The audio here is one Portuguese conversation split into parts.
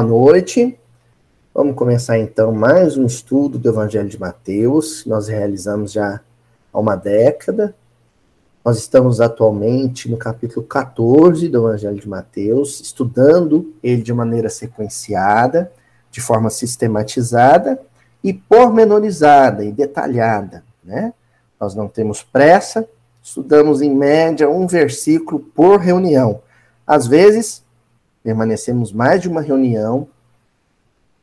Boa noite. Vamos começar então mais um estudo do Evangelho de Mateus. Nós realizamos já há uma década. Nós estamos atualmente no capítulo 14 do Evangelho de Mateus, estudando ele de maneira sequenciada, de forma sistematizada e pormenorizada e detalhada, né? Nós não temos pressa, estudamos em média um versículo por reunião. Às vezes, permanecemos mais de uma reunião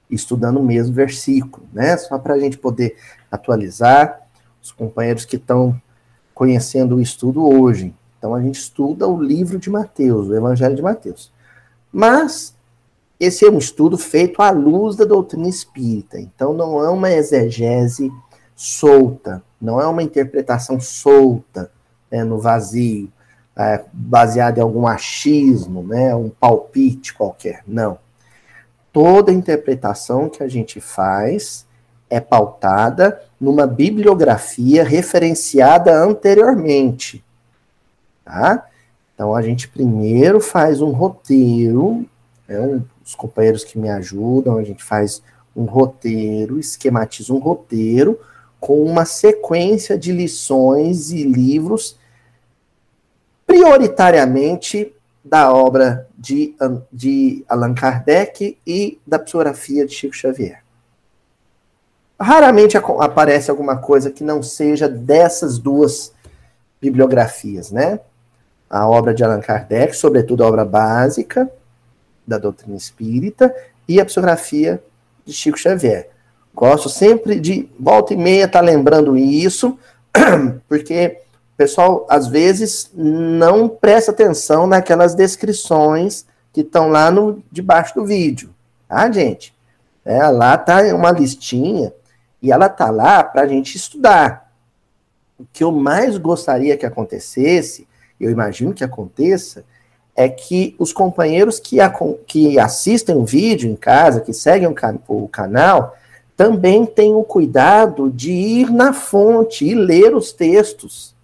estudando o mesmo versículo, né? Só para a gente poder atualizar os companheiros que estão conhecendo o estudo hoje. Então a gente estuda o livro de Mateus, o Evangelho de Mateus. Mas esse é um estudo feito à luz da doutrina espírita. Então não é uma exegese solta, não é uma interpretação solta né, no vazio é, baseado em algum achismo, né, um palpite qualquer. Não. Toda interpretação que a gente faz é pautada numa bibliografia referenciada anteriormente. Tá? Então a gente primeiro faz um roteiro, é um, os companheiros que me ajudam, a gente faz um roteiro, esquematiza um roteiro com uma sequência de lições e livros prioritariamente da obra de, de Allan Kardec e da psicografia de Chico Xavier. Raramente aparece alguma coisa que não seja dessas duas bibliografias, né? A obra de Allan Kardec, sobretudo a obra básica da doutrina espírita, e a psicografia de Chico Xavier. Gosto sempre de, volta e meia, estar tá lembrando isso, porque pessoal, às vezes, não presta atenção naquelas descrições que estão lá no debaixo do vídeo, tá, gente? É, lá tá uma listinha e ela tá lá para a gente estudar. O que eu mais gostaria que acontecesse, eu imagino que aconteça, é que os companheiros que, que assistem o vídeo em casa, que seguem o, can o canal, também tenham cuidado de ir na fonte e ler os textos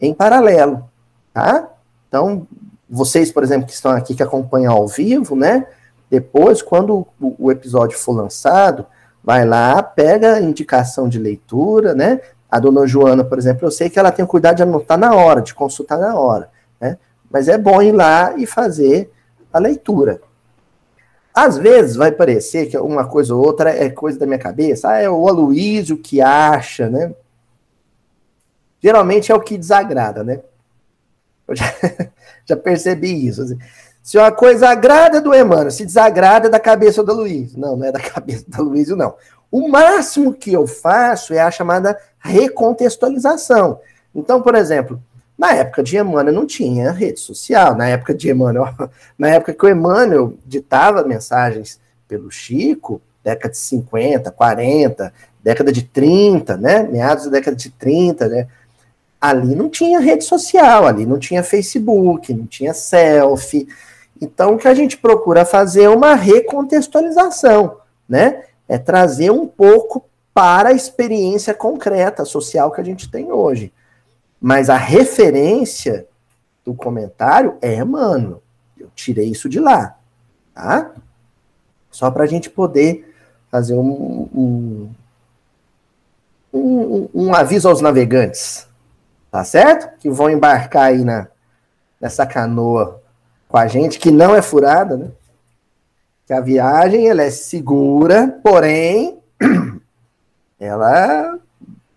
em paralelo, tá? Então, vocês, por exemplo, que estão aqui, que acompanham ao vivo, né? Depois, quando o, episódio for lançado, vai lá, pega a indicação de leitura, né? A dona Joana, por exemplo, eu sei que ela tem o cuidado de anotar na hora, de consultar na hora, né? Mas é bom ir lá e fazer a leitura. Às vezes vai parecer que uma coisa ou outra é coisa da minha cabeça, ah, é o Aloísio que acha, né? Geralmente é o que desagrada, né? Eu já, já percebi isso. Assim. Se uma coisa agrada do Emmanuel, se desagrada é da cabeça do Luiz. Não, não é da cabeça do Luiz, não. O máximo que eu faço é a chamada recontextualização. Então, por exemplo, na época de Emmanuel não tinha rede social. Na época de Emmanuel, na época que o Emmanuel ditava mensagens pelo Chico, década de 50, 40, década de 30, né? Meados da década de 30, né? Ali não tinha rede social, ali não tinha Facebook, não tinha selfie. Então, o que a gente procura fazer é uma recontextualização, né? É trazer um pouco para a experiência concreta social que a gente tem hoje. Mas a referência do comentário é mano. Eu tirei isso de lá, tá? Só para a gente poder fazer um, um, um, um aviso aos navegantes, tá certo? Que vão embarcar aí na, nessa canoa com a gente, que não é furada, né? Que a viagem ela é segura, porém ela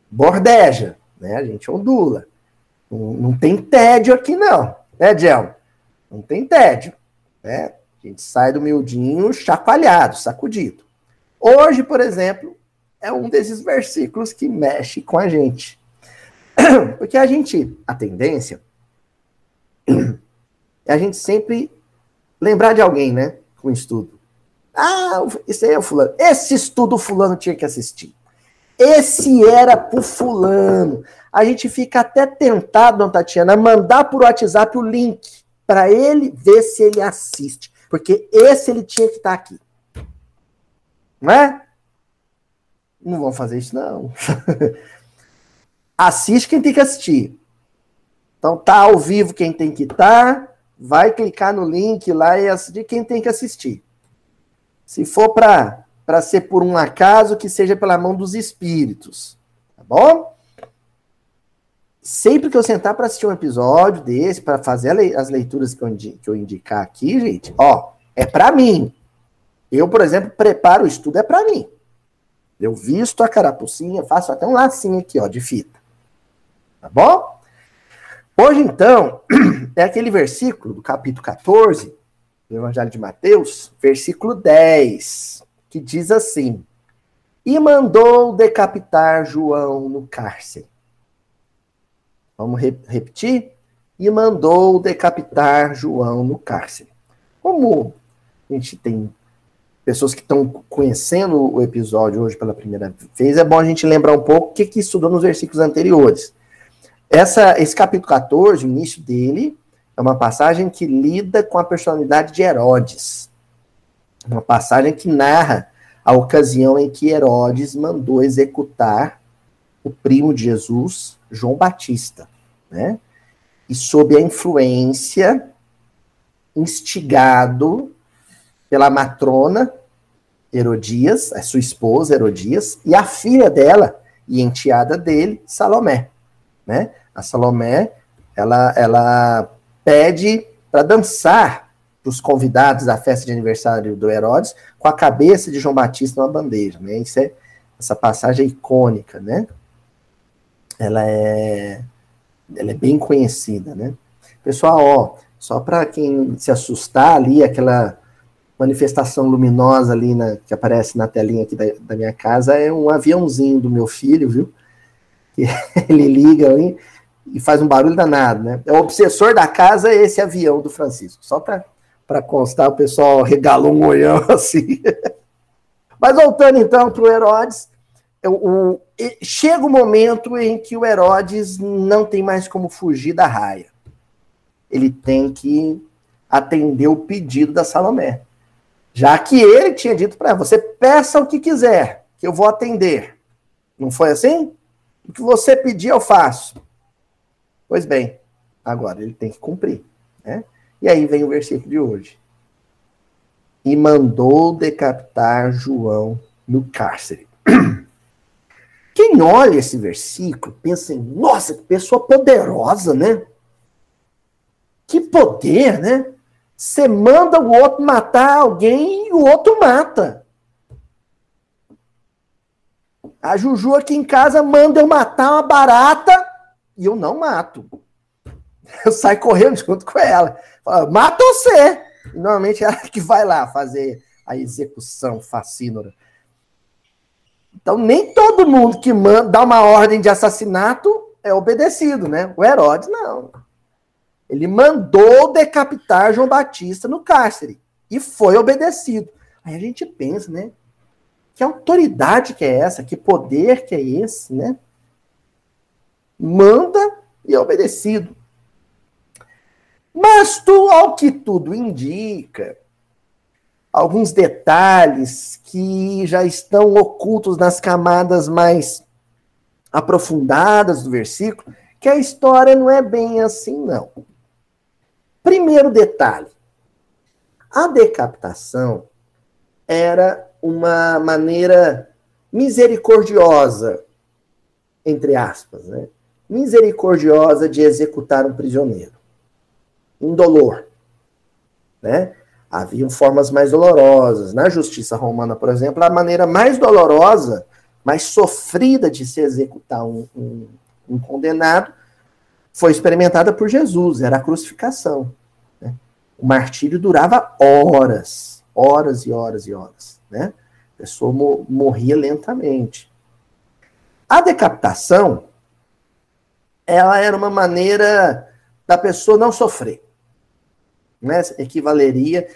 bordeja, né? A gente ondula. Não, não tem tédio aqui não, né, Gel? Não tem tédio, né? A gente sai do miudinho chacoalhado, sacudido. Hoje, por exemplo, é um desses versículos que mexe com a gente. Porque a gente, a tendência é a gente sempre lembrar de alguém, né? Com o estudo. Ah, esse aí é o fulano. Esse estudo o fulano tinha que assistir. Esse era pro fulano. A gente fica até tentado, Dona Tatiana, mandar por WhatsApp o link para ele ver se ele assiste. Porque esse ele tinha que estar tá aqui. Não é? Não vão fazer isso, não. assiste quem tem que assistir. Então tá ao vivo quem tem que estar, tá, vai clicar no link lá e assistir quem tem que assistir. Se for para ser por um acaso, que seja pela mão dos espíritos. Tá bom? Sempre que eu sentar para assistir um episódio desse, para fazer as leituras que eu, que eu indicar aqui, gente, ó, é para mim. Eu, por exemplo, preparo o estudo, é para mim. Eu visto a carapucinha, faço até um lacinho aqui, ó, de fita. Tá bom? Hoje, então, é aquele versículo do capítulo 14 do Evangelho de Mateus, versículo 10, que diz assim: E mandou decapitar João no cárcere. Vamos re repetir? E mandou decapitar João no cárcere. Como a gente tem pessoas que estão conhecendo o episódio hoje pela primeira vez, é bom a gente lembrar um pouco o que, que estudou nos versículos anteriores. Essa, esse capítulo 14, o início dele, é uma passagem que lida com a personalidade de Herodes. Uma passagem que narra a ocasião em que Herodes mandou executar o primo de Jesus, João Batista, né? E sob a influência, instigado pela matrona Herodias, a sua esposa Herodias, e a filha dela e enteada dele, Salomé, né? A Salomé, ela, ela pede para dançar para os convidados da festa de aniversário do Herodes com a cabeça de João Batista numa bandeja, né? Isso é, essa passagem é icônica, né? Ela é, ela é bem conhecida, né? Pessoal, ó, só para quem se assustar ali, aquela manifestação luminosa ali na, que aparece na telinha aqui da, da minha casa é um aviãozinho do meu filho, viu? Ele liga ali, e faz um barulho danado, né? É o obsessor da casa é esse avião do Francisco. Só para constar, o pessoal regalou um olhão assim. Mas voltando então para o Herodes, chega o momento em que o Herodes não tem mais como fugir da raia. Ele tem que atender o pedido da Salomé. Já que ele tinha dito para você peça o que quiser, que eu vou atender. Não foi assim? O que você pedir, eu faço. Pois bem, agora ele tem que cumprir. Né? E aí vem o versículo de hoje. E mandou decapitar João no cárcere. Quem olha esse versículo pensa em, nossa, que pessoa poderosa, né? Que poder, né? Você manda o outro matar alguém e o outro mata. A Juju aqui em casa manda eu matar uma barata e eu não mato. Eu saio correndo junto com ela. Falo, mata você! E normalmente é ela que vai lá fazer a execução facínora. Então, nem todo mundo que manda, dá uma ordem de assassinato é obedecido, né? O Herodes, não. Ele mandou decapitar João Batista no cárcere e foi obedecido. Aí a gente pensa, né? Que autoridade que é essa? Que poder que é esse, né? Manda e é obedecido. Mas tu, ao que tudo indica, alguns detalhes que já estão ocultos nas camadas mais aprofundadas do versículo, que a história não é bem assim, não. Primeiro detalhe: a decapitação era uma maneira misericordiosa, entre aspas, né? Misericordiosa de executar um prisioneiro. Indolor. Né? Haviam formas mais dolorosas. Na justiça romana, por exemplo, a maneira mais dolorosa, mais sofrida de se executar um, um, um condenado foi experimentada por Jesus, era a crucificação. Né? O martírio durava horas, horas e horas e horas. Né? A pessoa morria lentamente. A decapitação ela era uma maneira da pessoa não sofrer. Né? Equivaleria,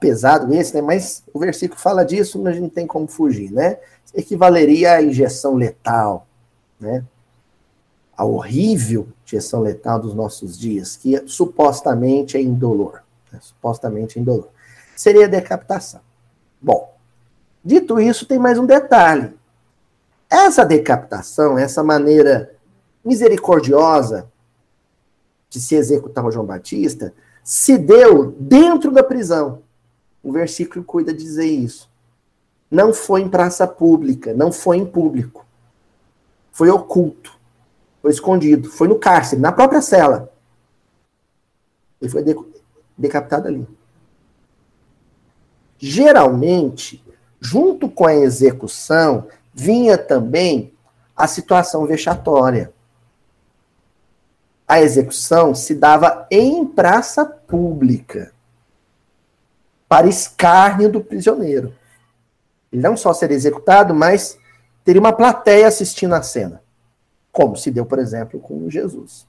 pesado esse, né? mas o versículo fala disso, mas a gente não tem como fugir, né? Equivaleria à injeção letal, né? A horrível injeção letal dos nossos dias, que supostamente é indolor. Né? Supostamente é indolor. Seria decapitação. Bom, dito isso, tem mais um detalhe. Essa decapitação, essa maneira misericordiosa de se executar o João Batista se deu dentro da prisão. O versículo cuida dizer isso. não foi em praça pública, não foi em público. Foi oculto, foi escondido, foi no cárcere, na própria cela. Ele foi decapitado ali. Geralmente, junto com a execução, vinha também a situação vexatória. A execução se dava em praça pública, para escárnio do prisioneiro. Ele não só seria executado, mas teria uma plateia assistindo a cena. Como se deu, por exemplo, com Jesus.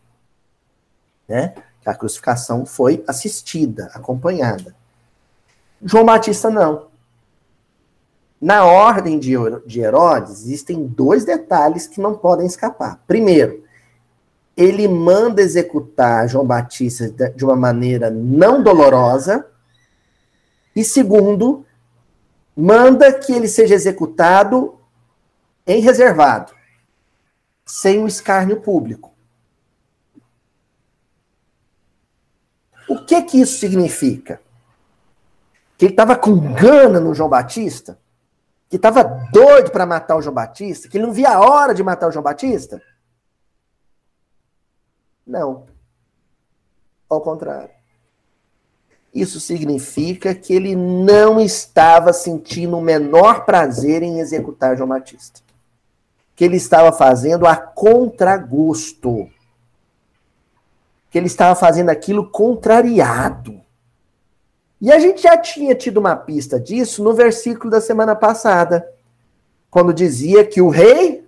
Né? A crucificação foi assistida, acompanhada. João Batista não. Na ordem de, de Herodes, existem dois detalhes que não podem escapar. Primeiro, ele manda executar João Batista de uma maneira não dolorosa. E segundo, manda que ele seja executado em reservado, sem o escárnio público. O que que isso significa? Que ele estava com gana no João Batista? que estava doido para matar o João Batista, que ele não via a hora de matar o João Batista? Não. Ao contrário. Isso significa que ele não estava sentindo o menor prazer em executar João Batista. Que ele estava fazendo a contragosto. Que ele estava fazendo aquilo contrariado. E a gente já tinha tido uma pista disso no versículo da semana passada, quando dizia que o rei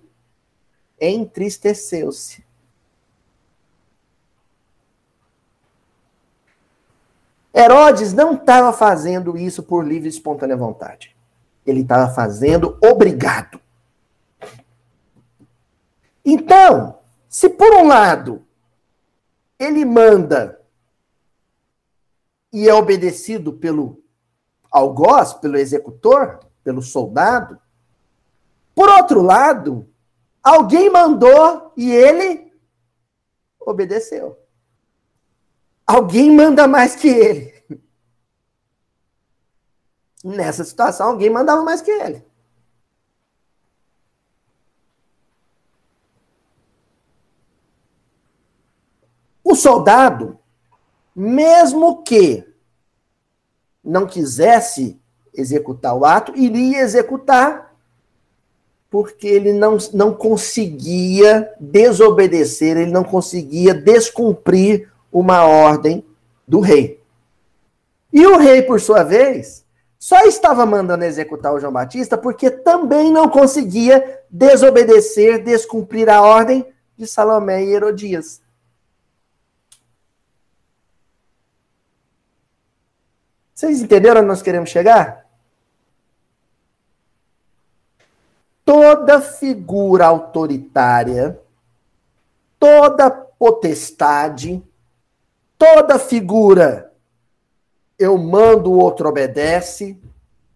entristeceu-se. Herodes não estava fazendo isso por livre e espontânea vontade. Ele estava fazendo obrigado. Então, se por um lado ele manda e é obedecido pelo algoz, pelo executor, pelo soldado. Por outro lado, alguém mandou e ele obedeceu. Alguém manda mais que ele. Nessa situação, alguém mandava mais que ele. O soldado mesmo que não quisesse executar o ato, iria executar, porque ele não, não conseguia desobedecer, ele não conseguia descumprir uma ordem do rei. E o rei, por sua vez, só estava mandando executar o João Batista porque também não conseguia desobedecer, descumprir a ordem de Salomé e Herodias. Vocês entenderam onde nós queremos chegar? Toda figura autoritária, toda potestade, toda figura eu mando, o outro obedece,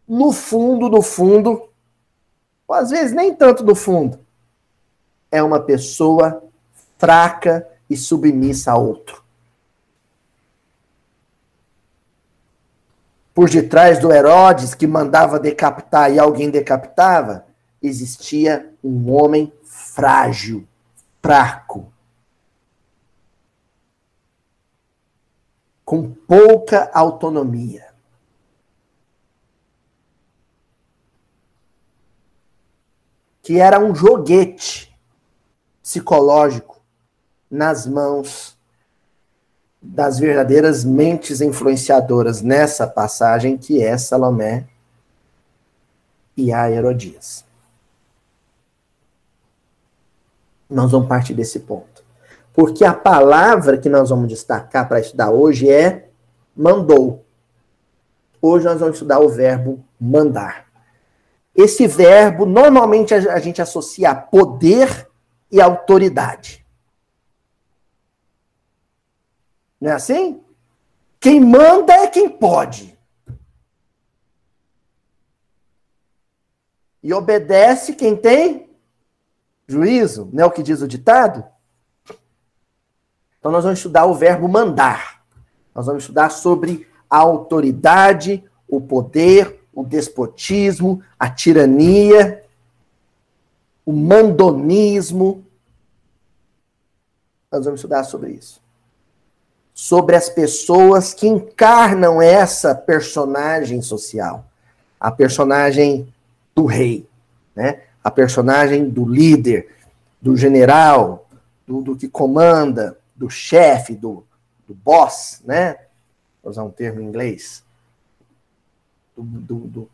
no fundo, no fundo, ou às vezes nem tanto no fundo, é uma pessoa fraca e submissa a outro. por detrás do Herodes, que mandava decapitar e alguém decapitava, existia um homem frágil, fraco, com pouca autonomia. Que era um joguete psicológico nas mãos das verdadeiras mentes influenciadoras nessa passagem, que é Salomé e a Herodias. Nós vamos partir desse ponto. Porque a palavra que nós vamos destacar para estudar hoje é mandou. Hoje nós vamos estudar o verbo mandar. Esse verbo, normalmente a gente associa a poder e autoridade. Não é assim? Quem manda é quem pode. E obedece quem tem juízo, não é o que diz o ditado? Então nós vamos estudar o verbo mandar. Nós vamos estudar sobre a autoridade, o poder, o despotismo, a tirania, o mandonismo. Nós vamos estudar sobre isso. Sobre as pessoas que encarnam essa personagem social. A personagem do rei, né? a personagem do líder, do general, do, do que comanda, do chefe, do, do boss, né? Vou usar um termo em inglês. Do, do, do,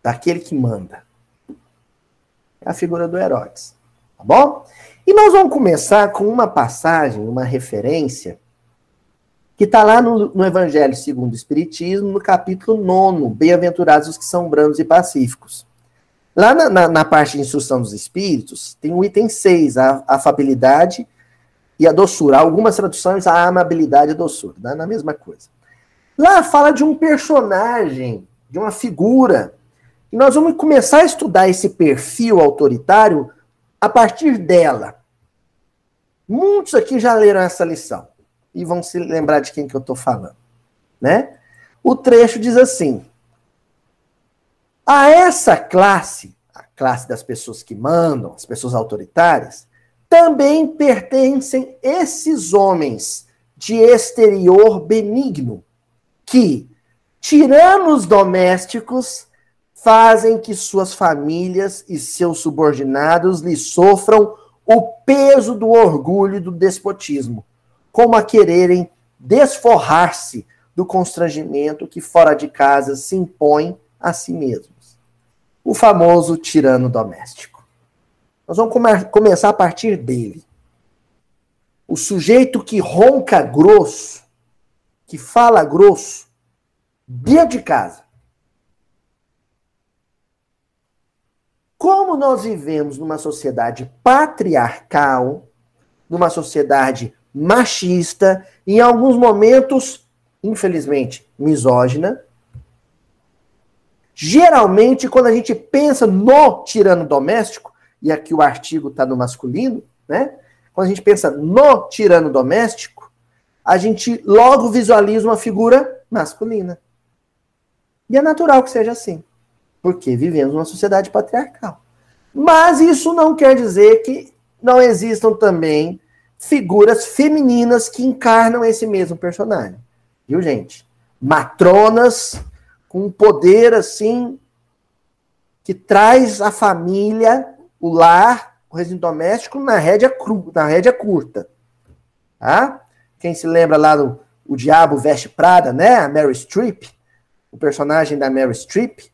daquele que manda. É a figura do Herodes. Tá bom? E nós vamos começar com uma passagem, uma referência, que está lá no, no, Evangelho segundo o Espiritismo, no capítulo 9, Bem-aventurados os que são brandos e pacíficos. Lá na, na, na, parte de instrução dos espíritos, tem o item 6, a afabilidade e a doçura. Algumas traduções, a amabilidade e a doçura, né? na mesma coisa. Lá fala de um personagem, de uma figura, e nós vamos começar a estudar esse perfil autoritário a partir dela. Muitos aqui já leram essa lição e vão se lembrar de quem que eu estou falando, né? O trecho diz assim: a essa classe, a classe das pessoas que mandam, as pessoas autoritárias, também pertencem esses homens de exterior benigno, que, tiranos domésticos, fazem que suas famílias e seus subordinados lhe sofram o peso do orgulho e do despotismo, como a quererem desforrar-se do constrangimento que fora de casa se impõe a si mesmos. O famoso tirano doméstico. Nós vamos come começar a partir dele. O sujeito que ronca grosso, que fala grosso, dentro de casa. Como nós vivemos numa sociedade patriarcal, numa sociedade machista, em alguns momentos, infelizmente, misógina, geralmente, quando a gente pensa no tirano doméstico, e aqui o artigo está no masculino, né? Quando a gente pensa no tirano doméstico, a gente logo visualiza uma figura masculina. E é natural que seja assim, porque vivemos numa sociedade patriarcal. Mas isso não quer dizer que não existam também figuras femininas que encarnam esse mesmo personagem. Viu, gente? Matronas com poder assim que traz a família o lar, o regime doméstico, na rédea, cru, na rédea curta. Tá? Quem se lembra lá do O Diabo Veste Prada, né? A Mary Streep, o personagem da Mary Streep,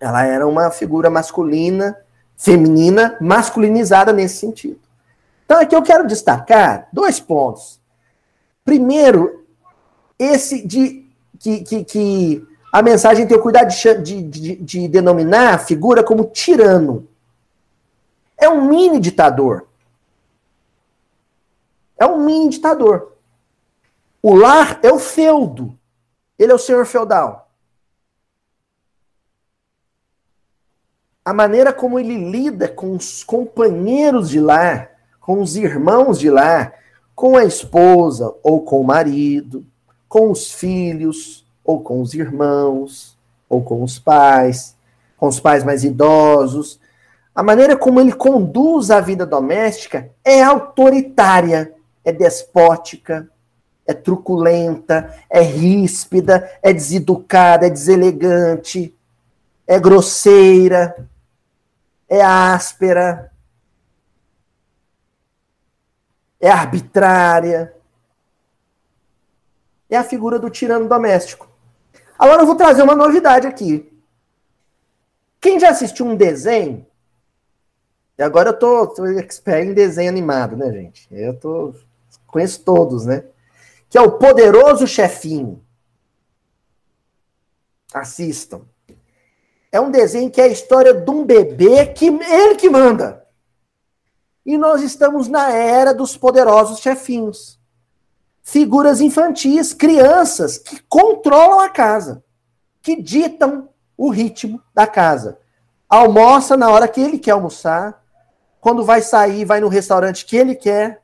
ela era uma figura masculina, feminina, masculinizada nesse sentido. Então aqui eu quero destacar dois pontos. Primeiro, esse de que, que, que a mensagem tem o cuidado de, de, de, denominar a figura como tirano. É um mini ditador. É um mini ditador. O lar é o feudo. Ele é o senhor feudal. A maneira como ele lida com os companheiros de lar, com os irmãos de lar, com a esposa ou com o marido, com os filhos ou com os irmãos, ou com os pais, com os pais mais idosos, a maneira como ele conduz a vida doméstica é autoritária, é despótica, é truculenta, é ríspida, é deseducada, é deselegante, é grosseira, é áspera, é arbitrária. É a figura do tirano doméstico. Agora eu vou trazer uma novidade aqui. Quem já assistiu um desenho e agora eu tô, tô expert em desenho animado, né, gente? Eu tô conheço todos, né? Que é o Poderoso Chefinho. Assistam. É um desenho que é a história de um bebê que ele que manda. E nós estamos na era dos poderosos chefinhos. Figuras infantis, crianças que controlam a casa, que ditam o ritmo da casa. Almoça na hora que ele quer almoçar, quando vai sair, vai no restaurante que ele quer.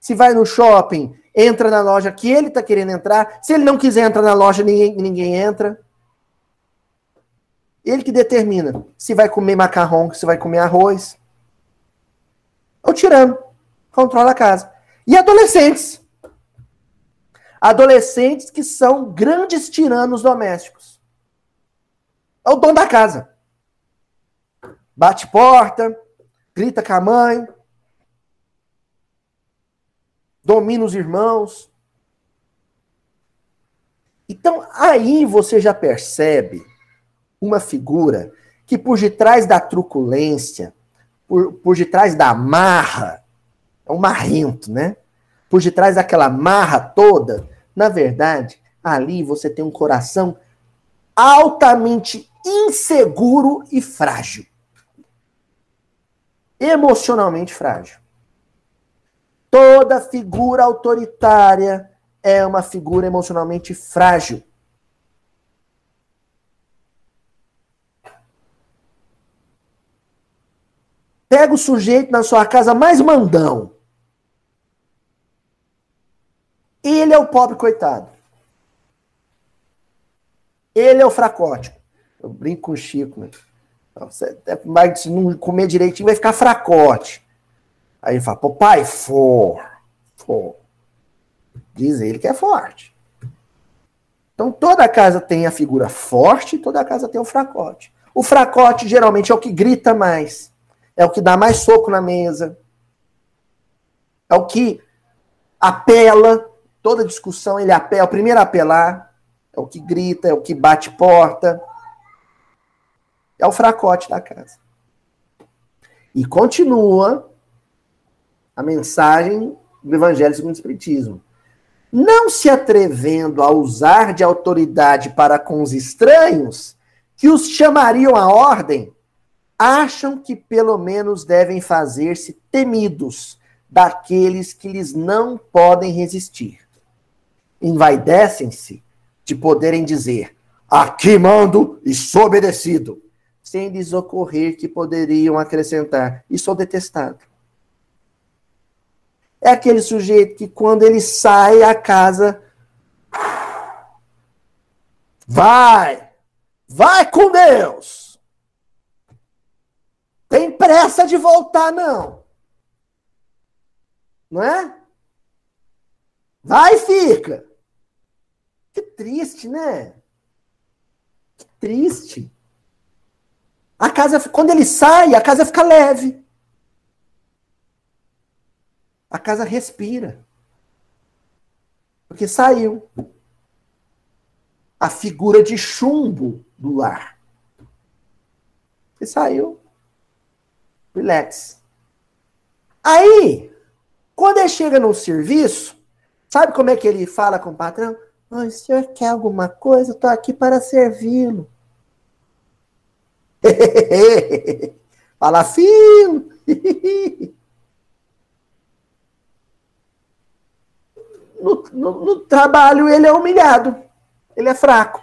Se vai no shopping, entra na loja que ele está querendo entrar. Se ele não quiser entrar na loja, ninguém, ninguém entra. Ele que determina se vai comer macarrão, se vai comer arroz. É o tirano. Controla a casa. E adolescentes. Adolescentes que são grandes tiranos domésticos. É o dono da casa. Bate porta, grita com a mãe, domina os irmãos. Então, aí você já percebe uma figura que, por detrás da truculência, por, por detrás da marra, é um marrento, né? Por detrás daquela marra toda, na verdade, ali você tem um coração altamente inseguro e frágil. Emocionalmente frágil. Toda figura autoritária é uma figura emocionalmente frágil. Pega o sujeito na sua casa mais mandão. Ele é o pobre coitado. Ele é o fracótico. Eu brinco com o Chico. Né? Você vai, se não comer direitinho, vai ficar fracote. Aí ele fala, pô, pai, for, for. Diz ele que é forte. Então toda casa tem a figura forte, toda casa tem o fracote. O fracote geralmente é o que grita mais, é o que dá mais soco na mesa, é o que apela, toda discussão ele apela, é o primeiro a apelar, é o que grita, é o que bate porta, é o fracote da casa. E continua a mensagem do Evangelho segundo o Espiritismo. Não se atrevendo a usar de autoridade para com os estranhos, que os chamariam à ordem, acham que pelo menos devem fazer-se temidos daqueles que lhes não podem resistir. Envaidecem-se de poderem dizer: aqui mando e sou obedecido, sem lhes ocorrer que poderiam acrescentar: e sou detestado. É aquele sujeito que quando ele sai a casa vai, vai com Deus. Tem pressa de voltar não. Não é? Vai, fica. Que triste, né? Que triste. A casa, quando ele sai, a casa fica leve. A casa respira. Porque saiu a figura de chumbo do lar. E saiu. Relax. Aí, quando ele chega no serviço, sabe como é que ele fala com o patrão? Oh, o senhor quer alguma coisa? Estou aqui para servi-lo. Fala, filho. no, no, no trabalho ele é humilhado, ele é fraco.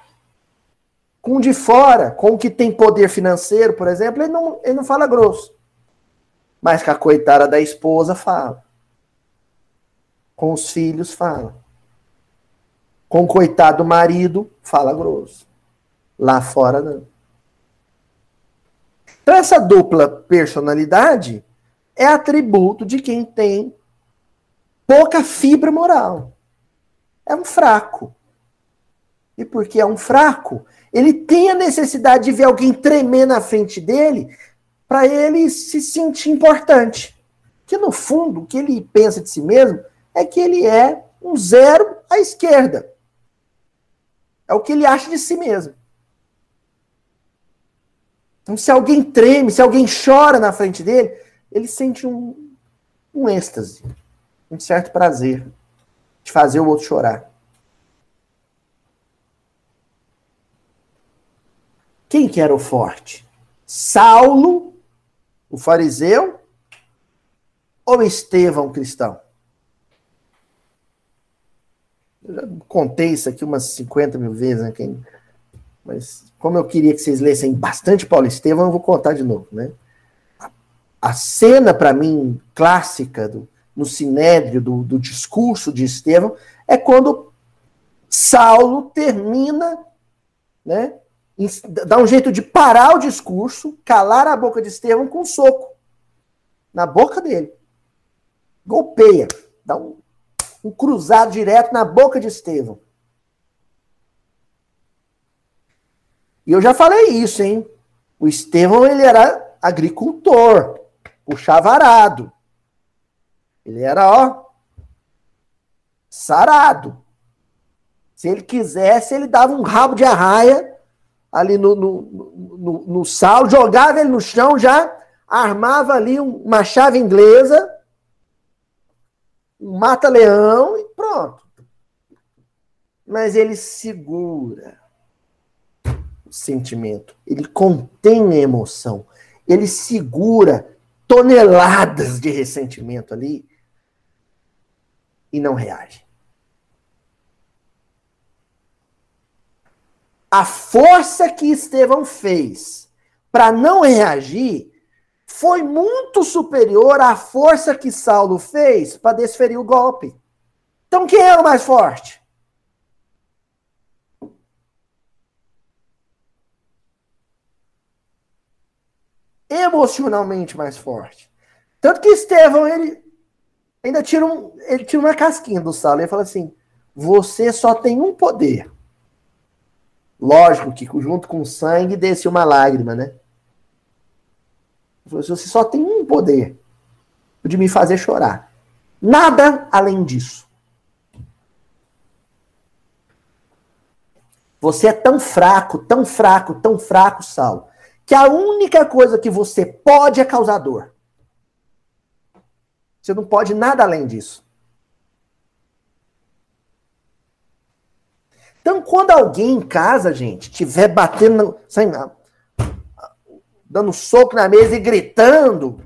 Com o de fora, com o que tem poder financeiro, por exemplo, ele não, ele não fala grosso. Mas com a coitada da esposa fala. Com os filhos fala. Com o coitado do marido, fala grosso. Lá fora não. Então, essa dupla personalidade é atributo de quem tem pouca fibra moral. É um fraco. E porque é um fraco, ele tem a necessidade de ver alguém tremer na frente dele para ele se sentir importante. Que no fundo, o que ele pensa de si mesmo é que ele é um zero à esquerda. É o que ele acha de si mesmo. Então, se alguém treme, se alguém chora na frente dele, ele sente um, um êxtase um certo prazer de fazer o outro chorar. Quem que era o forte? Saulo, o fariseu, ou Estevão, cristão? Eu já contei isso aqui umas 50 mil vezes, né? Quem... Mas como eu queria que vocês lessem bastante Paulo Estevão, eu vou contar de novo, né? A cena, para mim, clássica do, no sinédrio do, do discurso de Estevão, é quando Saulo termina né, dá um jeito de parar o discurso, calar a boca de Estevão com um soco na boca dele. Golpeia, dá um, um cruzado direto na boca de Estevão. E eu já falei isso, hein? O Estevão, ele era agricultor, puxava arado. Ele era, ó, sarado. Se ele quisesse, ele dava um rabo de arraia ali no, no, no, no sal, jogava ele no chão, já armava ali uma chave inglesa, um mata-leão e pronto. Mas ele segura sentimento, ele contém a emoção, ele segura toneladas de ressentimento ali e não reage. A força que Estevão fez para não reagir foi muito superior à força que Saulo fez para desferir o golpe. Então quem era o mais forte? Emocionalmente mais forte. Tanto que Estevão, ele ainda tira, um, ele tira uma casquinha do Saulo. Ele fala assim: você só tem um poder. Lógico que junto com o sangue desce uma lágrima, né? Você só tem um poder de me fazer chorar. Nada além disso. Você é tão fraco, tão fraco, tão fraco, Saulo, que a única coisa que você pode é causar dor. Você não pode nada além disso. Então, quando alguém em casa, gente, tiver batendo, sabe, dando soco na mesa e gritando,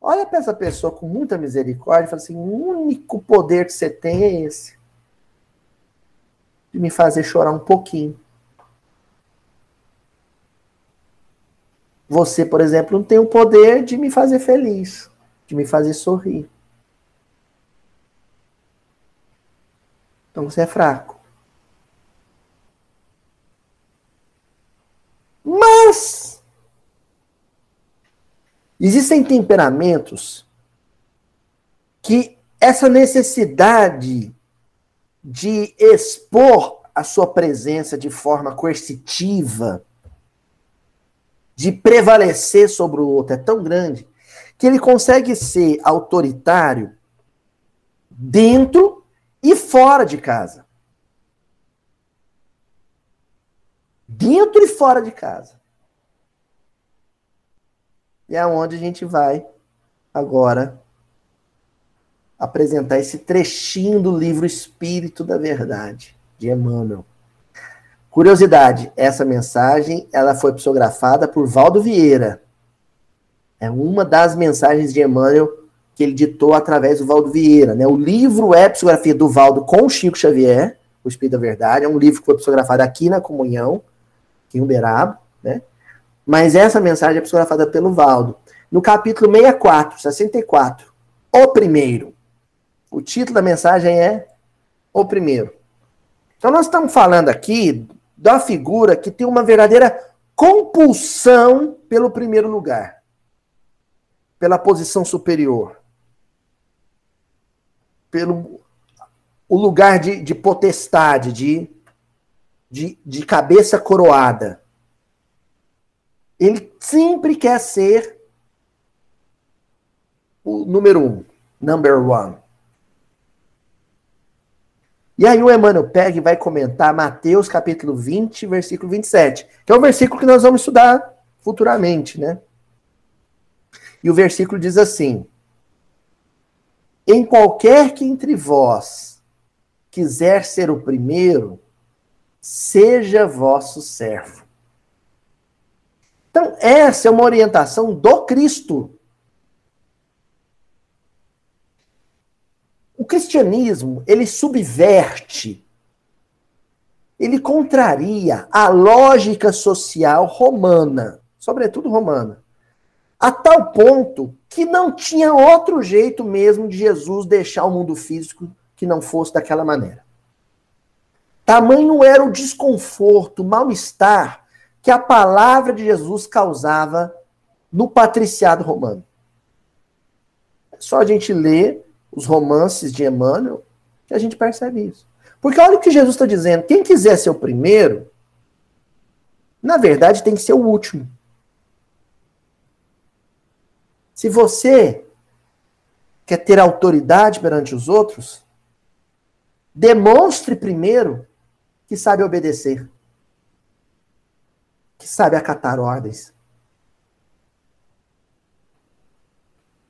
olha para essa pessoa com muita misericórdia e fala assim: o único poder que você tem é esse. De me fazer chorar um pouquinho. Você, por exemplo, não tem o poder de me fazer feliz, de me fazer sorrir. Então você é fraco. Mas existem temperamentos que essa necessidade de expor a sua presença de forma coercitiva, de prevalecer sobre o outro, é tão grande que ele consegue ser autoritário dentro e fora de casa. dentro e fora de casa. E é onde a gente vai agora apresentar esse trechinho do livro Espírito da Verdade, de Emmanuel. Curiosidade, essa mensagem ela foi psicografada por Valdo Vieira. É uma das mensagens de Emmanuel que ele ditou através do Valdo Vieira. Né? O livro é psicografia do Valdo com Chico Xavier, O Espírito da Verdade. É um livro que foi psicografado aqui na Comunhão em Uberaba, né? Mas essa mensagem é psicografada pelo Valdo. No capítulo 64, 64, o primeiro. O título da mensagem é O Primeiro. Então nós estamos falando aqui da figura que tem uma verdadeira compulsão pelo primeiro lugar, pela posição superior, pelo o lugar de, de potestade, de de, de cabeça coroada. Ele sempre quer ser o número um, number one. E aí o Emmanuel pega e vai comentar Mateus capítulo 20, versículo 27, que é o versículo que nós vamos estudar futuramente, né? E o versículo diz assim: Em qualquer que entre vós quiser ser o primeiro, seja vosso servo. Então, essa é uma orientação do Cristo. O cristianismo, ele subverte, ele contraria a lógica social romana, sobretudo romana, a tal ponto que não tinha outro jeito mesmo de Jesus deixar o mundo físico que não fosse daquela maneira. Tamanho era o desconforto, o mal-estar que a palavra de Jesus causava no patriciado romano. É só a gente ler os romances de Emmanuel que a gente percebe isso. Porque olha o que Jesus está dizendo: quem quiser ser o primeiro, na verdade tem que ser o último. Se você quer ter autoridade perante os outros, demonstre primeiro que sabe obedecer, que sabe acatar ordens.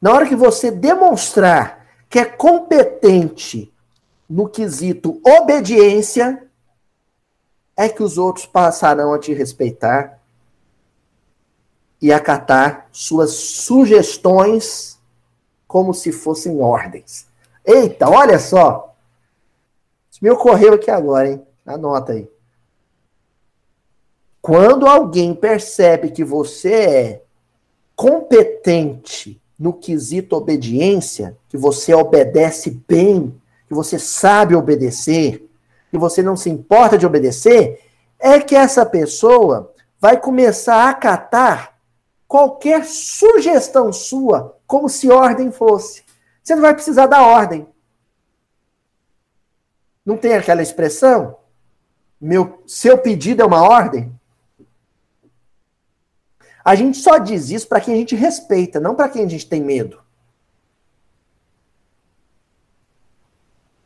Na hora que você demonstrar que é competente no quesito obediência, é que os outros passarão a te respeitar e acatar suas sugestões como se fossem ordens. Eita, olha só! Isso me ocorreu aqui agora, hein? Anota aí. Quando alguém percebe que você é competente no quesito obediência, que você obedece bem, que você sabe obedecer, que você não se importa de obedecer, é que essa pessoa vai começar a acatar qualquer sugestão sua como se ordem fosse. Você não vai precisar da ordem. Não tem aquela expressão? Meu, seu pedido é uma ordem? A gente só diz isso para quem a gente respeita, não para quem a gente tem medo.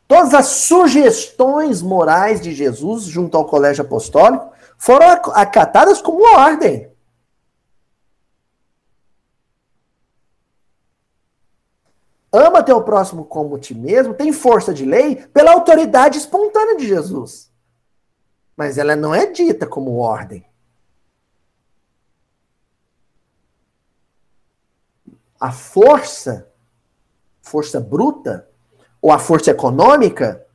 Todas as sugestões morais de Jesus junto ao colégio apostólico foram acatadas como ordem. Ama teu próximo como ti mesmo, tem força de lei pela autoridade espontânea de Jesus mas ela não é dita como ordem. A força, força bruta, ou a força econômica,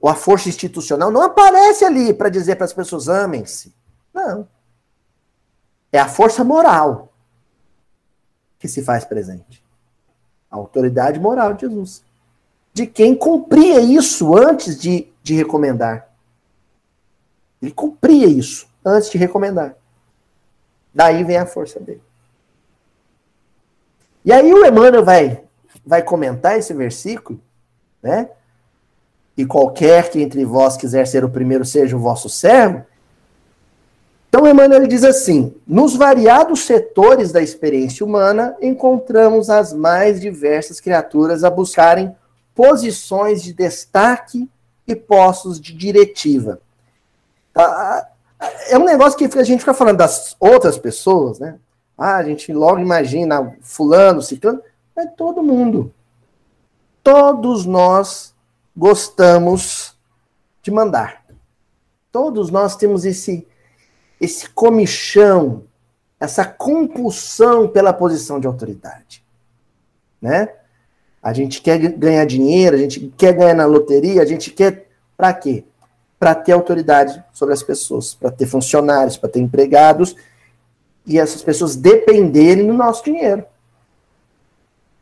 ou a força institucional, não aparece ali para dizer para as pessoas amem-se. Não. É a força moral que se faz presente. A autoridade moral de Jesus. De quem cumpria isso antes de, de recomendar. Ele cumpria isso antes de recomendar. Daí vem a força dele. E aí o Emmanuel vai, vai comentar esse versículo, né? E qualquer que entre vós quiser ser o primeiro, seja o vosso servo. Então, Emmanuel ele diz assim: nos variados setores da experiência humana, encontramos as mais diversas criaturas a buscarem posições de destaque e postos de diretiva. Ah, é um negócio que a gente fica falando das outras pessoas, né? Ah, a gente logo imagina fulano, ciclano. É todo mundo. Todos nós gostamos de mandar. Todos nós temos esse, esse comichão, essa compulsão pela posição de autoridade. Né? A gente quer ganhar dinheiro, a gente quer ganhar na loteria, a gente quer. Para quê? para ter autoridade sobre as pessoas, para ter funcionários, para ter empregados e essas pessoas dependerem do nosso dinheiro.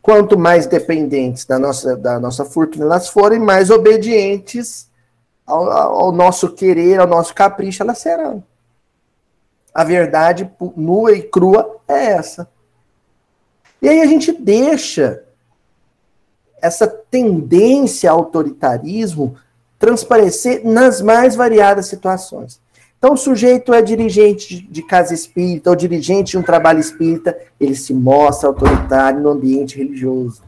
Quanto mais dependentes da nossa, da nossa fortuna elas forem, mais obedientes ao, ao nosso querer, ao nosso capricho elas serão. A verdade nua e crua é essa. E aí a gente deixa essa tendência ao autoritarismo transparecer nas mais variadas situações. Então, o sujeito é dirigente de casa espírita ou dirigente de um trabalho espírita, ele se mostra autoritário no ambiente religioso.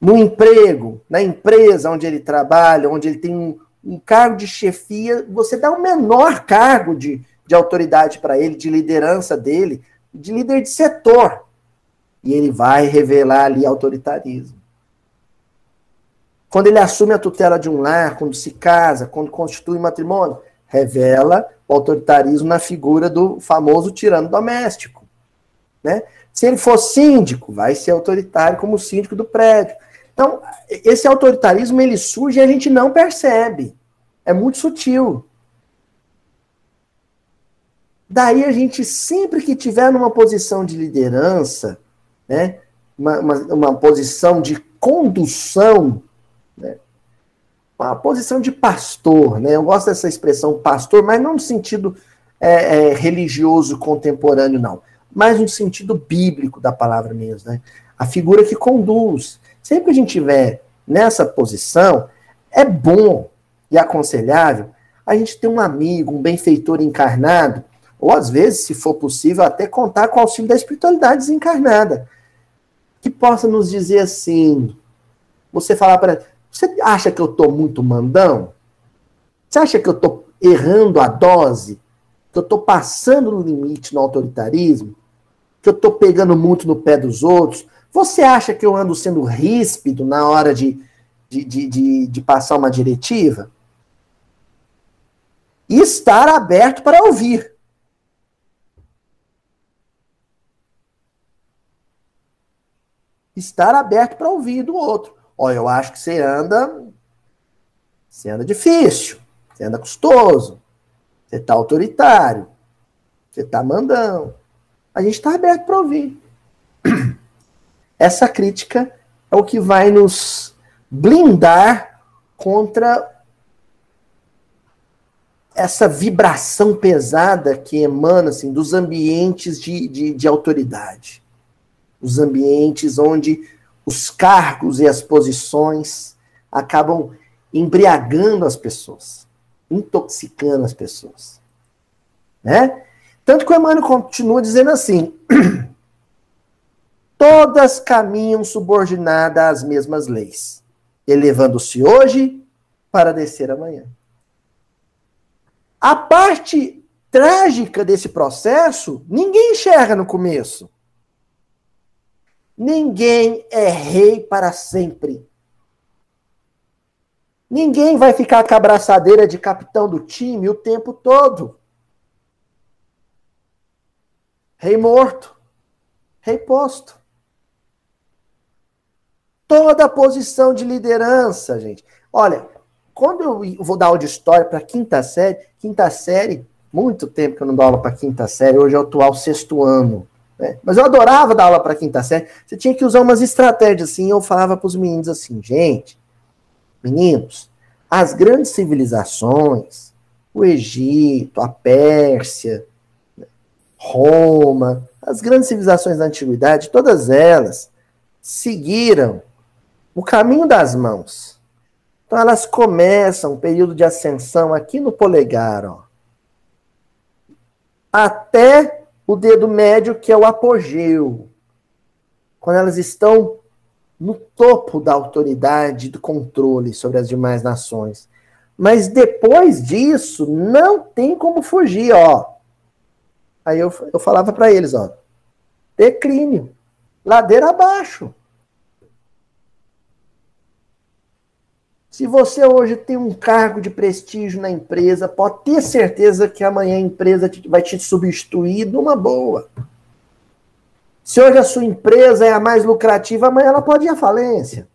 No emprego, na empresa onde ele trabalha, onde ele tem um, um cargo de chefia, você dá o menor cargo de, de autoridade para ele, de liderança dele, de líder de setor. E ele vai revelar ali autoritarismo. Quando ele assume a tutela de um lar, quando se casa, quando constitui matrimônio, revela o autoritarismo na figura do famoso tirano doméstico. Né? Se ele for síndico, vai ser autoritário como síndico do prédio. Então, esse autoritarismo ele surge e a gente não percebe. É muito sutil. Daí a gente, sempre que tiver numa posição de liderança, né, uma, uma, uma posição de condução uma posição de pastor, né? Eu gosto dessa expressão pastor, mas não no sentido é, é, religioso contemporâneo, não, mas no sentido bíblico da palavra mesmo, né? A figura que conduz. Sempre que a gente tiver nessa posição, é bom e aconselhável a gente ter um amigo, um benfeitor encarnado, ou às vezes, se for possível, até contar com o auxílio da espiritualidade desencarnada, que possa nos dizer assim, você falar para você acha que eu estou muito mandão? Você acha que eu estou errando a dose? Que eu estou passando no limite no autoritarismo? Que eu estou pegando muito no pé dos outros? Você acha que eu ando sendo ríspido na hora de, de, de, de, de passar uma diretiva? E estar aberto para ouvir. Estar aberto para ouvir do outro. Olha, eu acho que você anda. Você anda difícil. Você anda custoso. Você está autoritário. Você está mandando. A gente está aberto para ouvir. Essa crítica é o que vai nos blindar contra essa vibração pesada que emana assim, dos ambientes de, de, de autoridade. Os ambientes onde os cargos e as posições acabam embriagando as pessoas, intoxicando as pessoas. Né? Tanto que o Emmanuel continua dizendo assim: todas caminham subordinadas às mesmas leis, elevando-se hoje para descer amanhã. A parte trágica desse processo, ninguém enxerga no começo. Ninguém é rei para sempre. Ninguém vai ficar com a abraçadeira de capitão do time o tempo todo. Rei morto, rei posto. Toda posição de liderança, gente. Olha, quando eu vou dar aula de história para quinta série, quinta série, muito tempo que eu não dou aula para quinta série, hoje é o atual sexto ano. Né? Mas eu adorava dar aula para quinta série. Você tinha que usar umas estratégias assim. Eu falava para os meninos assim, gente, meninos, as grandes civilizações, o Egito, a Pérsia, Roma, as grandes civilizações da antiguidade, todas elas seguiram o caminho das mãos. Então elas começam o período de ascensão aqui no polegar, ó, até o dedo médio, que é o apogeu. Quando elas estão no topo da autoridade, do controle sobre as demais nações. Mas depois disso, não tem como fugir, ó. Aí eu, eu falava para eles, ó, declínio, ladeira abaixo. Se você hoje tem um cargo de prestígio na empresa, pode ter certeza que amanhã a empresa vai te substituir numa boa. Se hoje a sua empresa é a mais lucrativa, amanhã ela pode ir à falência.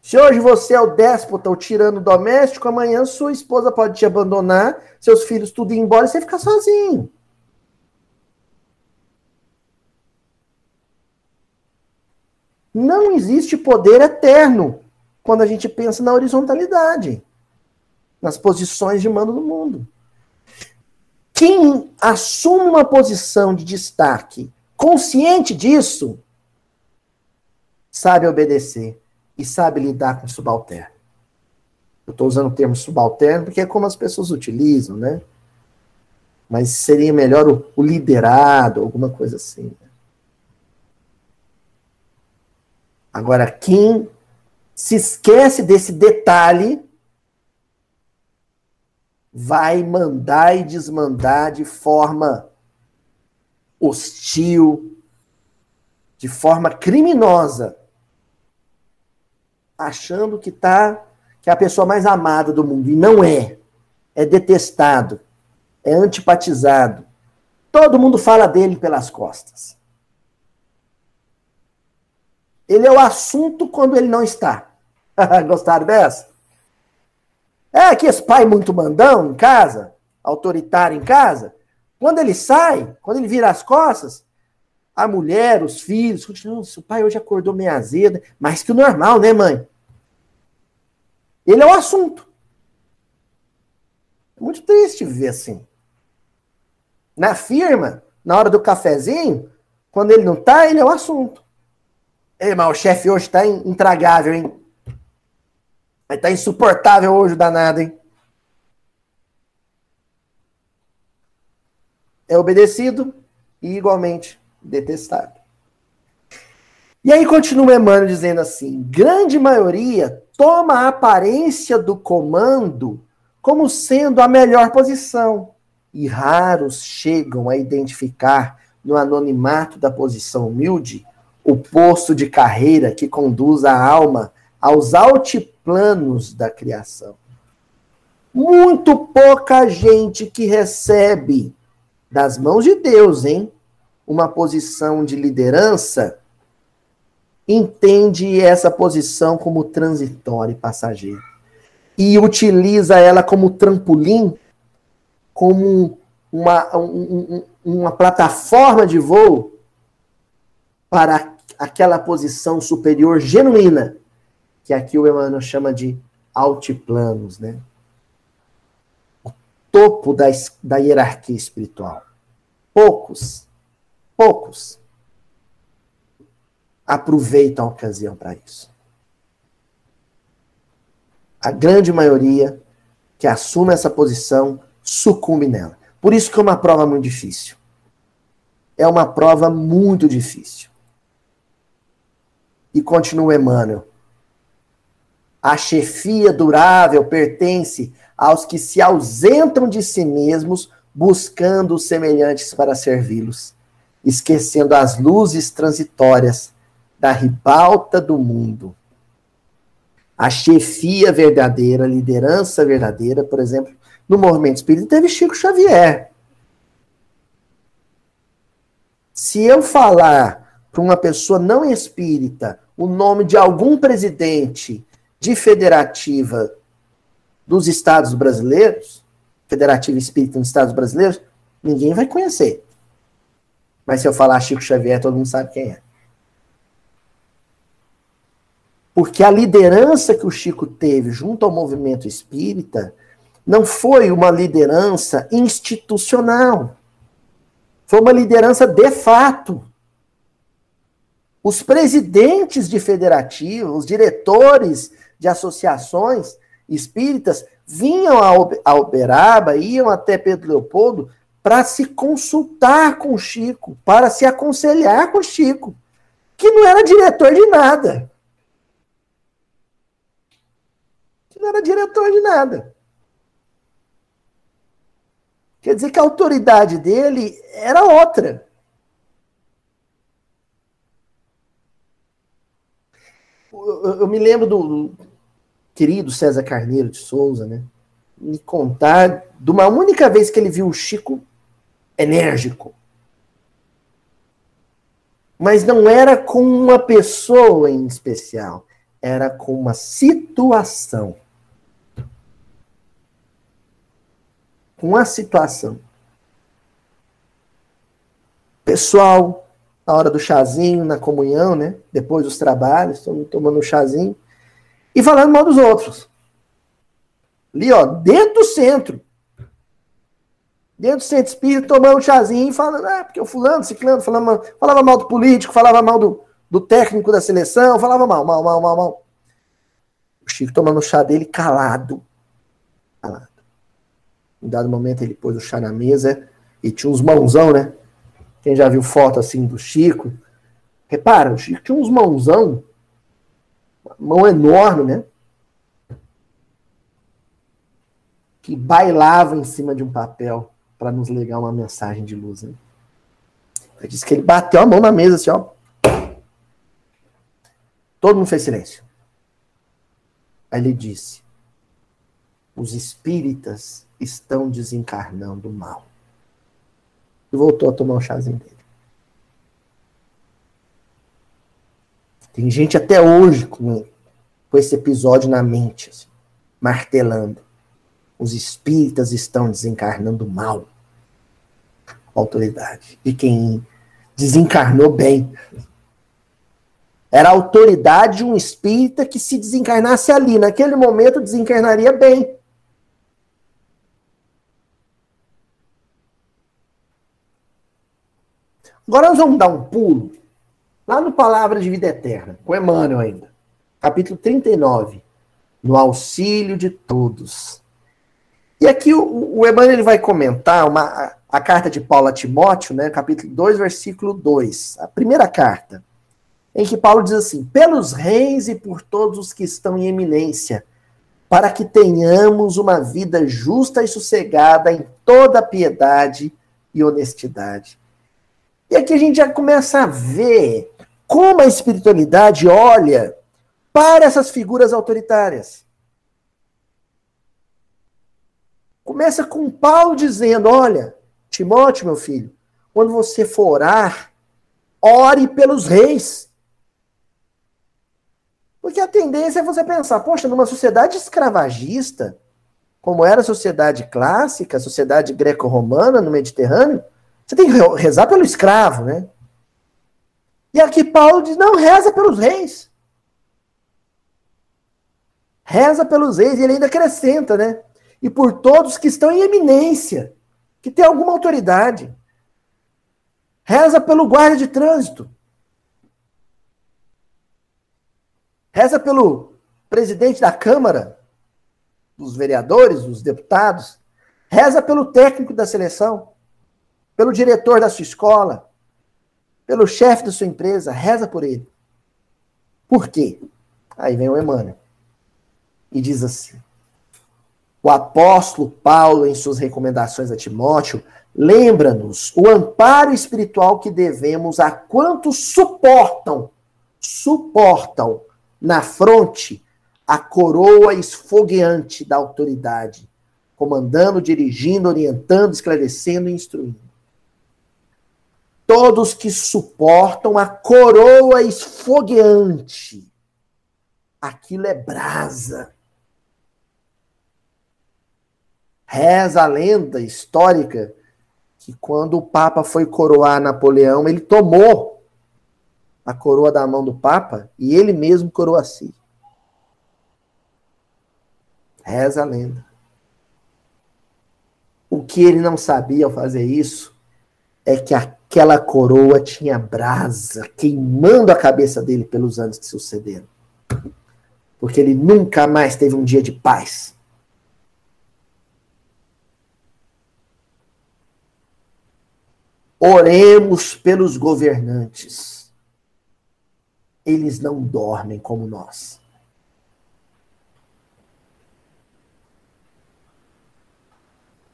Se hoje você é o déspota, o tirano doméstico, amanhã sua esposa pode te abandonar, seus filhos tudo ir embora e você ficar sozinho. Não existe poder eterno quando a gente pensa na horizontalidade, nas posições de mando no mundo. Quem assume uma posição de destaque, consciente disso, sabe obedecer e sabe lidar com subalterno. Eu estou usando o termo subalterno porque é como as pessoas utilizam, né? Mas seria melhor o, o liderado, alguma coisa assim. Né? Agora, quem se esquece desse detalhe vai mandar e desmandar de forma hostil, de forma criminosa, achando que tá que é a pessoa mais amada do mundo e não é. É detestado, é antipatizado. Todo mundo fala dele pelas costas. Ele é o assunto quando ele não está. Gostaram dessa? É que esse pai muito mandão em casa, autoritário em casa, quando ele sai, quando ele vira as costas, a mulher, os filhos, continuam, o pai hoje acordou meio azeda, mais que o normal, né, mãe? Ele é o assunto. É muito triste viver assim. Na firma, na hora do cafezinho, quando ele não tá, ele é o assunto. Ei, mas o chefe hoje tá intragável, hein? Vai tá insuportável hoje o danado, hein? É obedecido e igualmente detestado. E aí continua Emmanuel dizendo assim: grande maioria toma a aparência do comando como sendo a melhor posição, e raros chegam a identificar no anonimato da posição humilde o posto de carreira que conduz a alma aos altiplanos da criação. Muito pouca gente que recebe das mãos de Deus, hein, uma posição de liderança entende essa posição como transitória e passageira e utiliza ela como trampolim, como uma, um, uma plataforma de voo para aquela posição superior genuína, que aqui o Emmanuel chama de altiplanos, né? O topo da, da hierarquia espiritual. Poucos, poucos aproveitam a ocasião para isso. A grande maioria que assume essa posição sucumbe nela. Por isso que é uma prova muito difícil. É uma prova muito difícil. E continua Emmanuel. A chefia durável pertence aos que se ausentam de si mesmos, buscando os semelhantes para servi-los, esquecendo as luzes transitórias da ribalta do mundo. A chefia verdadeira, a liderança verdadeira, por exemplo, no movimento espírita teve Chico Xavier. Se eu falar para uma pessoa não espírita o nome de algum presidente de federativa dos Estados brasileiros, federativa espírita dos Estados brasileiros, ninguém vai conhecer. Mas se eu falar Chico Xavier, todo mundo sabe quem é. Porque a liderança que o Chico teve junto ao movimento espírita não foi uma liderança institucional. Foi uma liderança de fato. Os presidentes de federativos, os diretores de associações espíritas vinham a Uberaba, iam até Pedro Leopoldo para se consultar com o Chico, para se aconselhar com o Chico, que não era diretor de nada. não era diretor de nada. Quer dizer que a autoridade dele era outra. Eu, me lembro do, do, querido César Carneiro de Souza, né? Me contar de uma única vez que ele viu o Chico enérgico. Mas não era com uma pessoa em especial, era com uma situação. com a situação. Pessoal, na hora do chazinho, na comunhão, né? Depois dos trabalhos, tomando um chazinho. E falando mal dos outros. Ali, ó, dentro do centro. Dentro do centro espírita, tomando um chazinho e falando, ah, porque o fulano, ciclano, falava, falava mal do político, falava mal do, do técnico da seleção, falava mal, mal, mal, mal, mal. O Chico tomando o chá dele calado. Calado. Em dado momento ele pôs o chá na mesa e tinha uns mãozão, né? Quem já viu foto assim do Chico? Repara, o Chico tinha uns mãozão, mão enorme, né? Que bailava em cima de um papel para nos legar uma mensagem de luz. Ele disse que ele bateu a mão na mesa assim, ó. Todo mundo fez silêncio. Aí ele disse: os espíritas estão desencarnando mal. E voltou a tomar o chazinho dele. Tem gente até hoje com, com esse episódio na mente, assim, martelando. Os espíritas estão desencarnando mal. Autoridade. E quem desencarnou bem. Era a autoridade de um espírita que se desencarnasse ali. Naquele momento desencarnaria bem. Agora nós vamos dar um pulo lá no Palavra de Vida Eterna, com Emmanuel ainda. Capítulo 39. No auxílio de todos. E aqui o, o Emmanuel ele vai comentar uma, a, a carta de Paulo a Timóteo, né, capítulo 2, versículo 2. A primeira carta, em que Paulo diz assim: Pelos reis e por todos os que estão em eminência, para que tenhamos uma vida justa e sossegada em toda piedade e honestidade. E aqui a gente já começa a ver como a espiritualidade olha para essas figuras autoritárias. Começa com Paulo dizendo: Olha, Timóteo, meu filho, quando você for orar, ore pelos reis. Porque a tendência é você pensar, poxa, numa sociedade escravagista, como era a sociedade clássica, a sociedade greco-romana no Mediterrâneo, você tem que rezar pelo escravo, né? E aqui Paulo diz: não, reza pelos reis. Reza pelos reis, e ele ainda acrescenta, né? E por todos que estão em eminência, que tem alguma autoridade. Reza pelo guarda de trânsito. Reza pelo presidente da Câmara, dos vereadores, dos deputados. Reza pelo técnico da seleção pelo diretor da sua escola, pelo chefe da sua empresa, reza por ele. Por quê? Aí vem o Emmanuel. E diz assim: o apóstolo Paulo, em suas recomendações a Timóteo, lembra-nos o amparo espiritual que devemos a quantos suportam, suportam na fronte a coroa esfogueante da autoridade, comandando, dirigindo, orientando, esclarecendo e instruindo todos que suportam a coroa esfogueante. Aquilo é brasa. Reza a lenda histórica que quando o Papa foi coroar Napoleão, ele tomou a coroa da mão do Papa e ele mesmo coroou a si. Reza a lenda. O que ele não sabia ao fazer isso é que a aquela coroa tinha brasa queimando a cabeça dele pelos anos que sucederam. Porque ele nunca mais teve um dia de paz. Oremos pelos governantes. Eles não dormem como nós.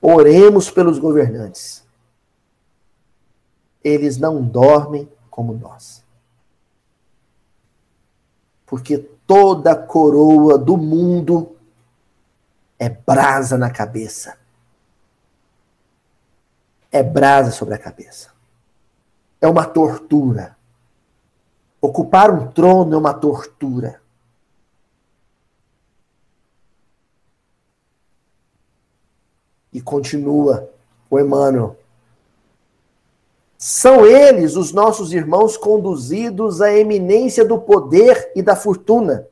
Oremos pelos governantes eles não dormem como nós. Porque toda coroa do mundo é brasa na cabeça. É brasa sobre a cabeça. É uma tortura. Ocupar um trono é uma tortura. E continua o Emmanuel são eles, os nossos irmãos, conduzidos à eminência do poder e da fortuna,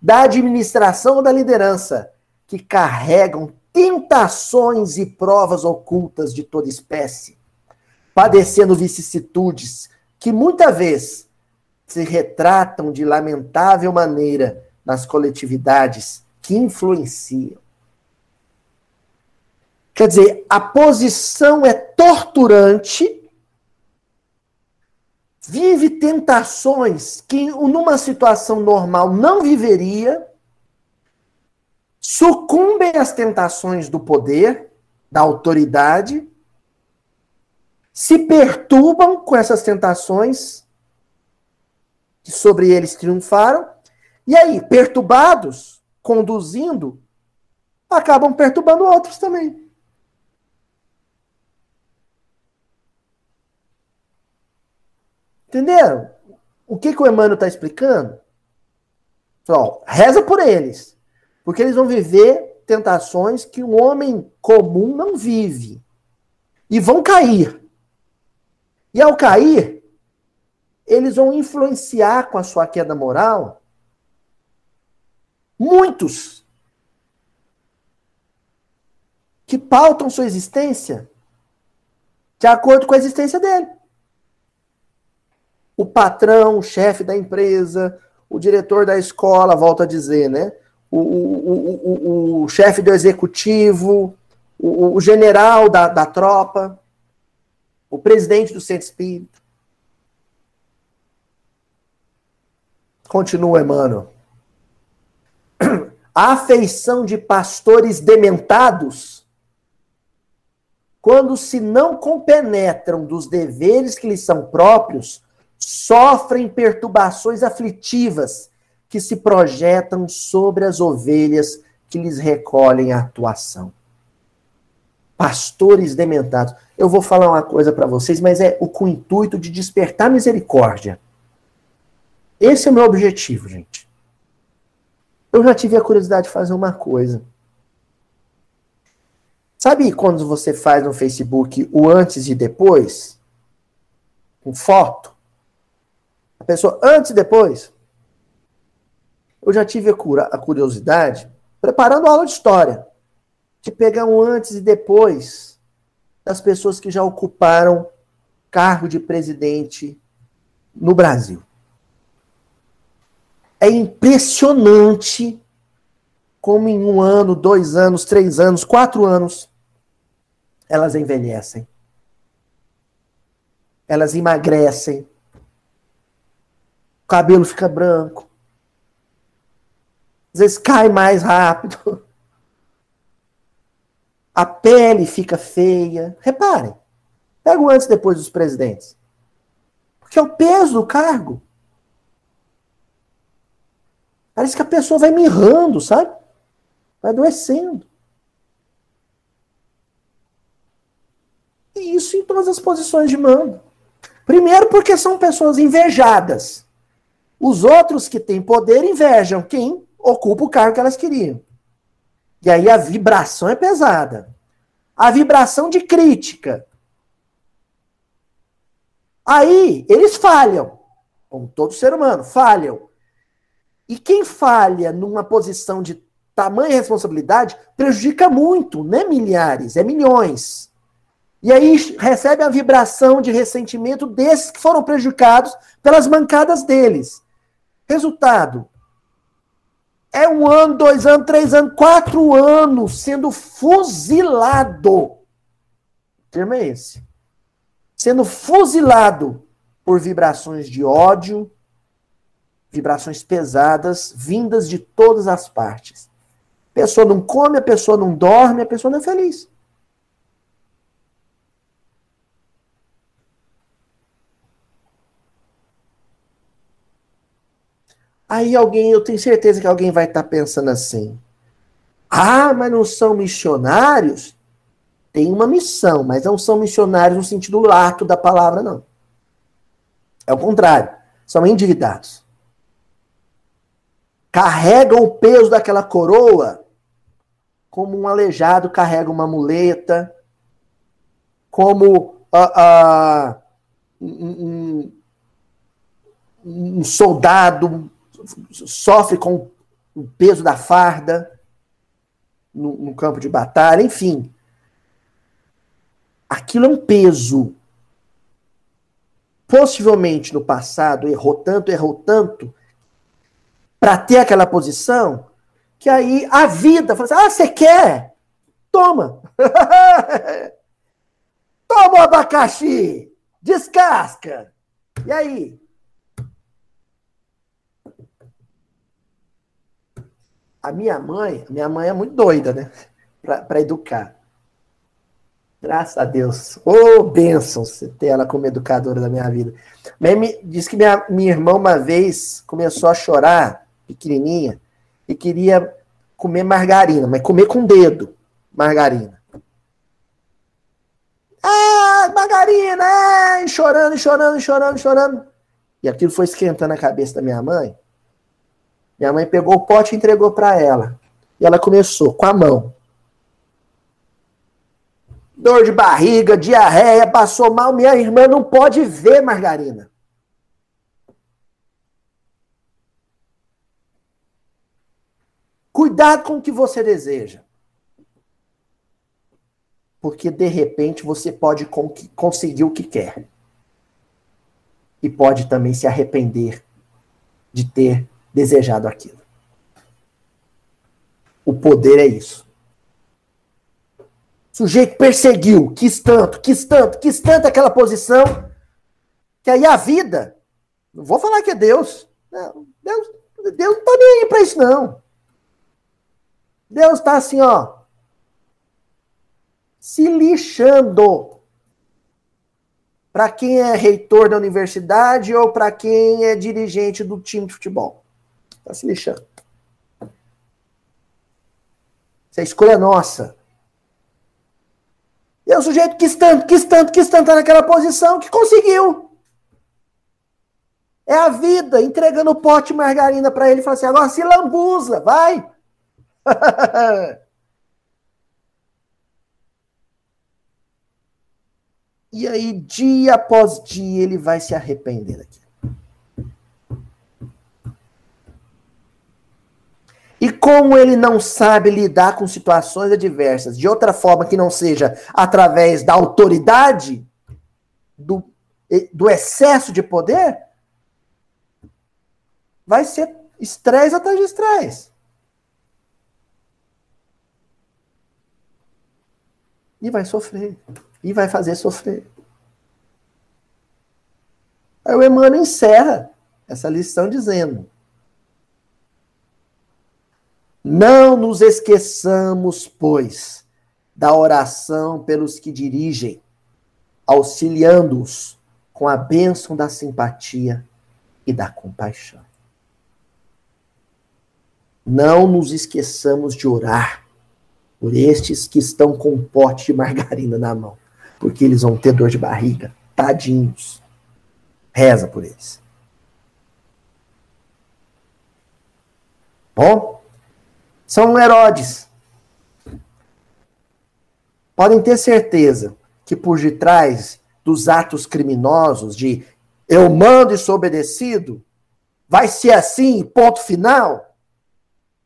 da administração ou da liderança, que carregam tentações e provas ocultas de toda espécie, padecendo vicissitudes que muitas vezes se retratam de lamentável maneira nas coletividades que influenciam. Quer dizer, a posição é torturante vive tentações que numa situação normal não viveria, sucumbem às tentações do poder, da autoridade, se perturbam com essas tentações que sobre eles triunfaram, e aí, perturbados, conduzindo, acabam perturbando outros também. Entenderam? O que, que o Emmanuel está explicando? Ó, reza por eles. Porque eles vão viver tentações que um homem comum não vive. E vão cair. E ao cair, eles vão influenciar com a sua queda moral muitos que pautam sua existência de acordo com a existência dele. O patrão, o chefe da empresa, o diretor da escola, volta a dizer, né? O, o, o, o chefe do executivo, o, o general da, da tropa, o presidente do centro espírita. Continua, Emmanuel. A afeição de pastores dementados, quando se não compenetram dos deveres que lhes são próprios, sofrem perturbações aflitivas que se projetam sobre as ovelhas que lhes recolhem a atuação. Pastores dementados. Eu vou falar uma coisa para vocês, mas é o com o intuito de despertar misericórdia. Esse é o meu objetivo, gente. Eu já tive a curiosidade de fazer uma coisa. Sabe quando você faz no Facebook o antes e depois? Com foto? A pessoa antes e depois? Eu já tive a curiosidade, preparando aula de história, de pegar um antes e depois das pessoas que já ocuparam cargo de presidente no Brasil. É impressionante como em um ano, dois anos, três anos, quatro anos, elas envelhecem. Elas emagrecem. O cabelo fica branco. Às vezes cai mais rápido. A pele fica feia. Reparem. Pega o antes e depois dos presidentes. Porque é o peso do cargo. Parece que a pessoa vai mirrando, sabe? Vai adoecendo. E isso em todas as posições de mando. Primeiro, porque são pessoas invejadas. Os outros que têm poder invejam quem ocupa o cargo que elas queriam. E aí a vibração é pesada. A vibração de crítica. Aí eles falham, como todo ser humano, falham. E quem falha numa posição de tamanha responsabilidade prejudica muito, não é milhares, é milhões. E aí recebe a vibração de ressentimento desses que foram prejudicados pelas mancadas deles. Resultado: é um ano, dois anos, três anos, quatro anos sendo fuzilado. O termo é esse. Sendo fuzilado por vibrações de ódio, vibrações pesadas, vindas de todas as partes. A pessoa não come, a pessoa não dorme, a pessoa não é feliz. Aí alguém, eu tenho certeza que alguém vai estar tá pensando assim: ah, mas não são missionários? Tem uma missão, mas não são missionários no sentido lato da palavra, não. É o contrário, são endividados carregam o peso daquela coroa como um aleijado carrega uma muleta, como uh, uh, um, um, soldado sofre com o peso da farda no, no campo de batalha, enfim. Aquilo é um peso. Possivelmente no passado errou tanto, errou tanto, para ter aquela posição, que aí a vida fala assim: ah, você quer? Toma! Toma o abacaxi! Descasca! E aí? A minha mãe, minha mãe é muito doida, né? Para educar. Graças a Deus. Ô, oh, bênção ter ela como educadora da minha vida. Me, diz que minha, minha irmã uma vez começou a chorar pequenininha, e queria comer margarina, mas comer com dedo, margarina. Ah, margarina! É, chorando, chorando, chorando, chorando. E aquilo foi esquentando a cabeça da minha mãe. Minha mãe pegou o pote e entregou para ela. E ela começou com a mão. Dor de barriga, diarreia, passou mal. Minha irmã não pode ver margarina. Cuidado com o que você deseja. Porque de repente você pode conseguir o que quer. E pode também se arrepender de ter desejado aquilo. O poder é isso. O sujeito perseguiu, quis tanto, quis tanto, quis tanto aquela posição, que aí a vida, não vou falar que é Deus, não, Deus, Deus não está nem aí para isso não. Deus está assim, ó, se lixando para quem é reitor da universidade ou para quem é dirigente do time de futebol. Está se lixando. Essa escolha é nossa. E é o sujeito quis tanto, quis tanto, quis tanto naquela posição que conseguiu. É a vida entregando o pote de margarina para ele e fala assim: agora se lambuza, vai. E aí, dia após dia, ele vai se arrepender daquilo. E como ele não sabe lidar com situações adversas de outra forma que não seja através da autoridade, do, do excesso de poder, vai ser estresse atrás de estresse. E vai sofrer e vai fazer sofrer. Aí o Emmanuel encerra essa lição dizendo: Não nos esqueçamos, pois, da oração pelos que dirigem, auxiliando-os com a bênção da simpatia e da compaixão. Não nos esqueçamos de orar por estes que estão com um pote de margarina na mão porque eles vão ter dor de barriga. Tadinhos. Reza por eles. Bom? São Herodes. Podem ter certeza que por detrás dos atos criminosos de eu mando e sou obedecido, vai ser assim, ponto final?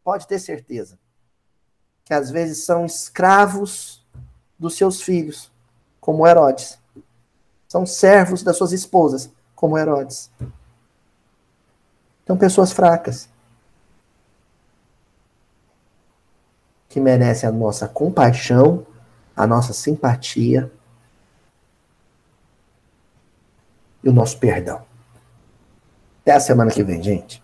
Pode ter certeza que às vezes são escravos dos seus filhos como Herodes. São servos das suas esposas, como Herodes. São pessoas fracas. Que merecem a nossa compaixão, a nossa simpatia e o nosso perdão. Até a semana que vem, gente.